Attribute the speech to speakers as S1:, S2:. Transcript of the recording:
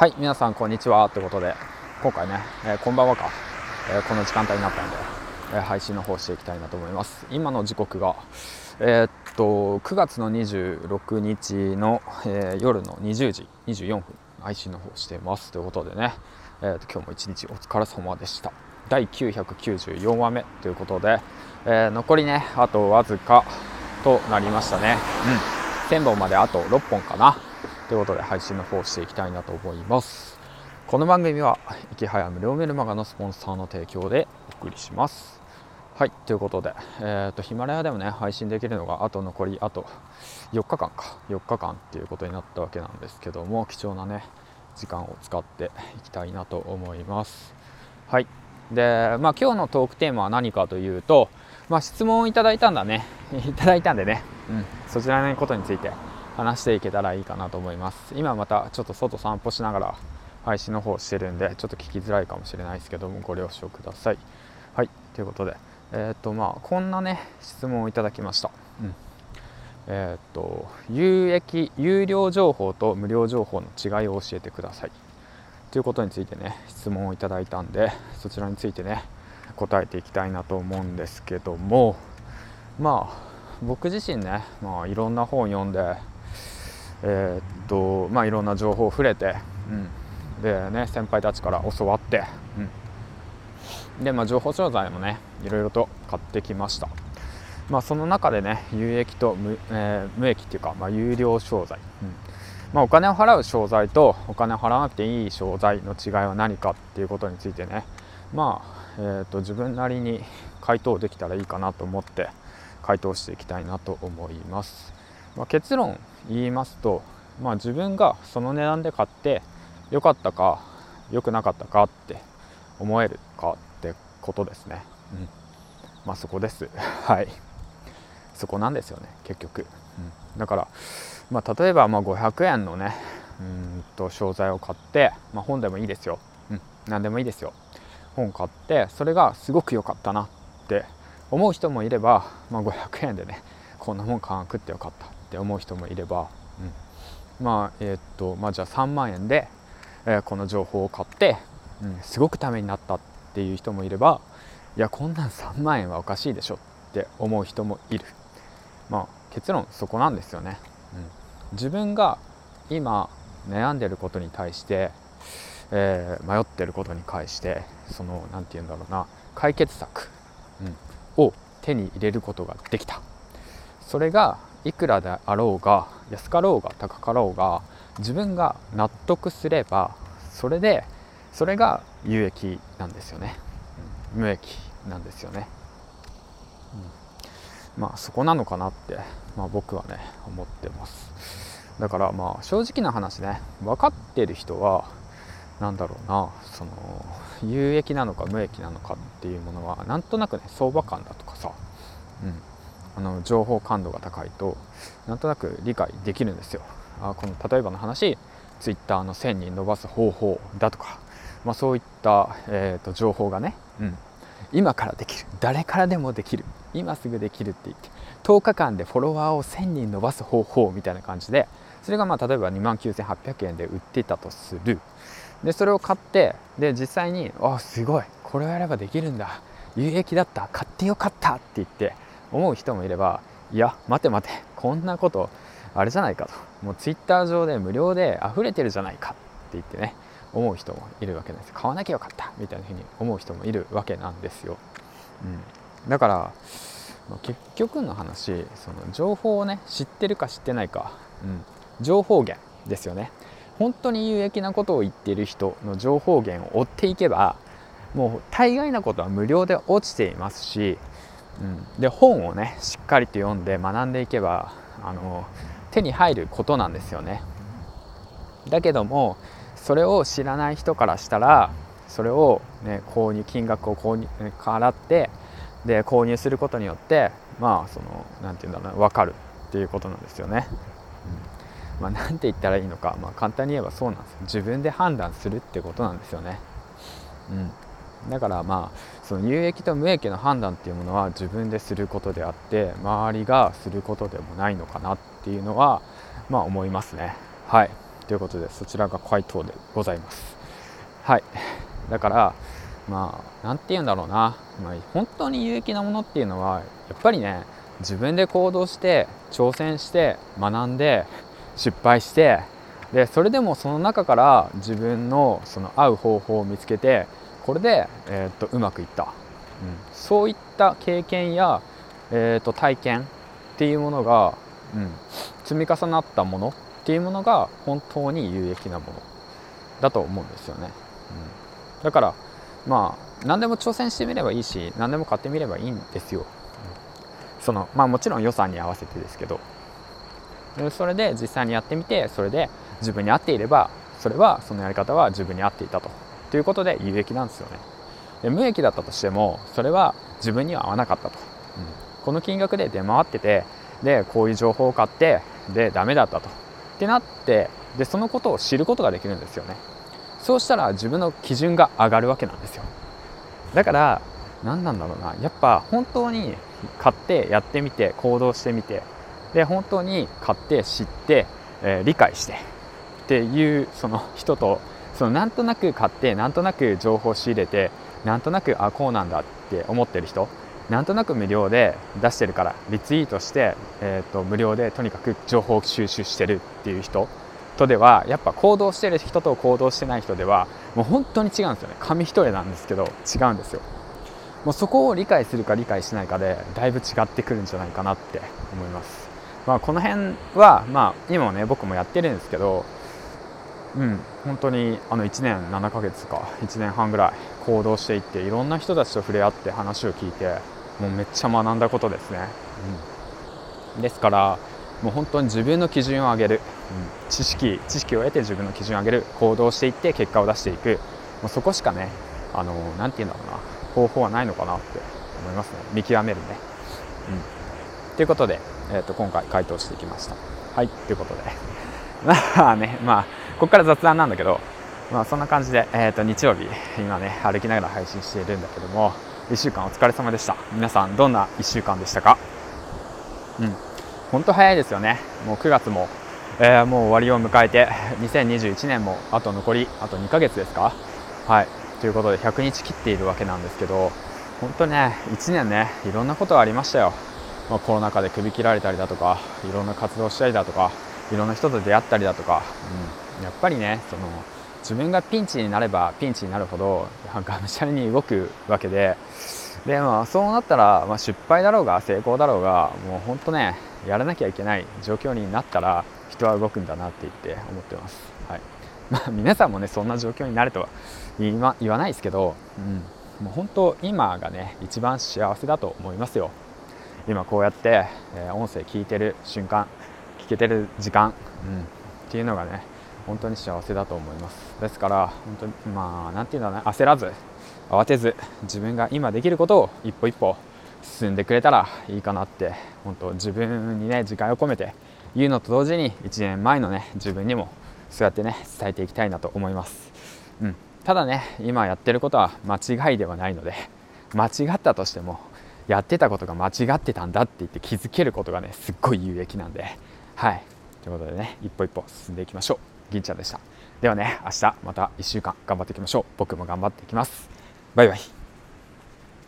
S1: はい皆さんこんにちは。ということで今回ね、えー、こんばんはか、えー、この時間帯になったんで、えー、配信の方していきたいなと思います。今の時刻がえっと9月の26日の、え夜の20時24分配信の方してます。ということでね、えーと、今日も一日お疲れ様でした。第994話目。ということで、え残りねあとわずかとなりましたね。うん。1000本まであと6本かな。ということで配信の方していきたいなと思います。この番組はいきはや無料メルマガのスポンサーの提供でお送りします。はいということで、えーと、ヒマラヤでもね配信できるのがあと残りあと4日間か。4日間っていうことになったわけなんですけども貴重なね時間を使っていきたいなと思います。はい。でまあ今日のトークテーマは何かというとまあ質問をいただいたんだね。いただいたんでね、うん、そちらのことについて。話していけたらいいかなと思います。今またちょっと外散歩しながら配信の方してるんでちょっと聞きづらいかもしれないですけどもご了承ください。はいということでえっ、とまあこんなね質問をいただきました、うん、えっ、と有益有料情報と無料情報の違いを教えてください。ということについてね質問をいただいたんでそちらについてね答えていきたいなと思うんですけどもまあ僕自身ね、まあ、いろんな本読んでえー、っとまあいろんな情報を触れて、うん、でね先輩たちから教わって、うん、でまあ情報商材もねいろいろと買ってきました。まあその中でね有益と無,、えー、無益っていうか、まあ、有料商材、うん。まあ、お金を払う商材とお金を払わなくていい商材の違いは何かっていうことについてねまあ、えーと、と自分なりに回答できたらいいかなと思って回答していきたいなと思います。まあ、結論言いますと、まあ、自分がその値段で買って良かったか良くなかったかって思えるかってことですね。うん、まあそこです。はい。そこなんですよね結局。うん、だから、まあ、例えばまあ500円のねうんと商材を買って、まあ、本でもいいですよ。うん、何でもいいですよ。本買ってそれがすごく良かったなって思う人もいれば、まあ、500円でねこんなもん買わなくってよかったって思う人もいれば、うん、まあえー、っとまあじゃあ3万円で、えー、この情報を買って、うん、すごくためになったっていう人もいればいやこんなん3万円はおかしいでしょって思う人もいる。まあ結論そこなんですよね、うん、自分が今悩んでることに対して、えー、迷ってることに対してその何て言うんだろうな解決策、うん、を手に入れることができた。それがいくらであろうが安かろうが高かろうが自分が納得すればそれでそれが有益なんですよね、うん、無益なんですよね、うん、まあそこなのかなって、まあ、僕はね思ってます。だからまあ正直な話ね分かってる人は何だろうなその有益なのか無益なのかっていうものはなんとなくね相場感だとかさ、うん、あの情報感度が高いとなんとなく理解できるんですよ。あこの例えばの話 Twitter の1000人伸ばす方法だとか、まあ、そういった、えーと、情報がね、うん、今からできる。誰からでもできる。今すぐできるって言って10日間でフォロワーを1000人伸ばす方法みたいな感じでそれがまあ例えば2万9800円で売ってたとする。でそれを買ってで実際に「あすごい。これをやればできるんだ。有益だった。買ってよかった」って言って思う人もいればいや待て待てこんなことあれじゃないかと。もうツイッター上で無料で溢れてるじゃないかって言ってね思う人もいるわけなんです。買わなきゃよかったみたいなふうに思う人もいるわけなんですよ、うん、だから結局の話その情報をね知ってるか知ってないか、うん、情報源ですよね。本当に有益なことを言っている人の情報源を追っていけばもう大概なことは無料で落ちていますしうん、で本をねしっかりと読んで学んでいけばあの手に入ることなんですよね。だけどもそれを知らない人からしたらそれを、ね、購入金額を購入払ってで購入することによってまあその何て言うんだろう分かるっていうことなんですよね。うん、まあ、て言ったらいいのか、まあ、簡単に言えばそうなんです。自分で判断するってことなんですよね。うん。だからまあその有益と無益の判断っていうものは自分ですることであって周りがすることでもないのかなっていうのはまあ思いますね。はい。ということでそちらが回答でございます。はい。だからまあ何て言うんだろうな、まあ、本当に有益なものっていうのはやっぱりね自分で行動して挑戦して学んで失敗してでそれでもその中から自分のその合う方法を見つけてこれで、えー、っとうまくいった、うん、そういった経験や、えー、っと体験っていうものが、うん、積み重なったものっていうものが本当に有益なものだと思うんですよね、うん、だからまあ何でも挑戦してみればいいし何でも買ってみればいいんですよ、うん、そのまあもちろん予算に合わせてですけど。それで実際にやってみてそれで自分に合っていればそれはそのやり方は自分に合っていたと。ということで有益なんですよね。で無益だったとしてもそれは自分には合わなかったと、うん、この金額で出回っててでこういう情報を買ってでダメだったと。ってなってでそのことを知ることができるんですよね。そうしたら自分の基準が上がるわけなんですよ。だから何なんだろうな。やっぱ本当に買ってやってみて行動してみてで本当に買って知って、えー、理解してっていうその人とそのなんとなく買ってなんとなく情報仕入れてなんとなくあこうなんだって思ってる人なんとなく無料で出してるからリツイートして、えーと、無料でとにかく情報収集してるっていう人とではやっぱ行動してる人と行動してない人ではもう本当に違うんですよね。紙一重なんですけど違うんですよ。もうそこを理解するか理解しないかでだいぶ違ってくるんじゃないかなって思います。まあこの辺はまあ今もね僕もやってるんですけどうん。本当にあの1年7ヶ月か1年半ぐらい行動していっていろんな人たちと触れ合って話を聞いてもうめっちゃ学んだことですね、うん、ですからもう本当に自分の基準を上げる、うん、知識知識を得て自分の基準を上げる。行動していって結果を出していく。もうそこしかねあの何て言うんだろうな。方法はないのかなって思いますね。見極めるね、うん、ということで、えーと、今回回答していきました。はい。ということで。まあねまあここから雑談なんだけどまあそんな感じで、えーと日曜日今ね歩きながら配信しているんだけども1週間お疲れ様でした。皆さんどんな1週間でしたか？うん。本当早いですよね。もう9月も、えー、もう終わりを迎えて2021年もあと残りあと2ヶ月ですか？はい。ということで100日切っているわけなんですけど本当ね1年ねいろんなことがありましたよ、まあ、コロナ禍で首切られたりだとかいろんな活動したりだとかいろんな人と出会ったりだとか、うん、やっぱりねその自分がピンチになればピンチになるほどがむしゃらに動くわけでで、まあ、そうなったら、まあ、失敗だろうが成功だろうがもう本当ねやらなきゃいけない状況になったら人は動くんだなって言って思ってます、はい。まあ、皆さんもねそんな状況になるとは言わないですけど、うん、もう本当今がね一番幸せだと思いますよ。今こうやって、えー、音声聞いてる瞬間聞けてる時間、うん、っていうのがね本当に幸せだと思います。ですから本当にまあ何て言うんだろうね焦らず慌てず自分が今できることを一歩一歩進んでくれたらいいかなって本当自分にね時間を込めて言うのと同時に1年前のね自分にもそうやってね伝えていきたいなと思います、うん、ただね今やってることは間違いではないので間違ったとしてもやってたことが間違ってたんだって言って気づけることがねすっごい有益なんで。はい。ということでね一歩一歩進んでいきましょう。銀ちゃんでした。ではね明日また1週間頑張っていきましょう。僕も頑張っていきます。バイバイ。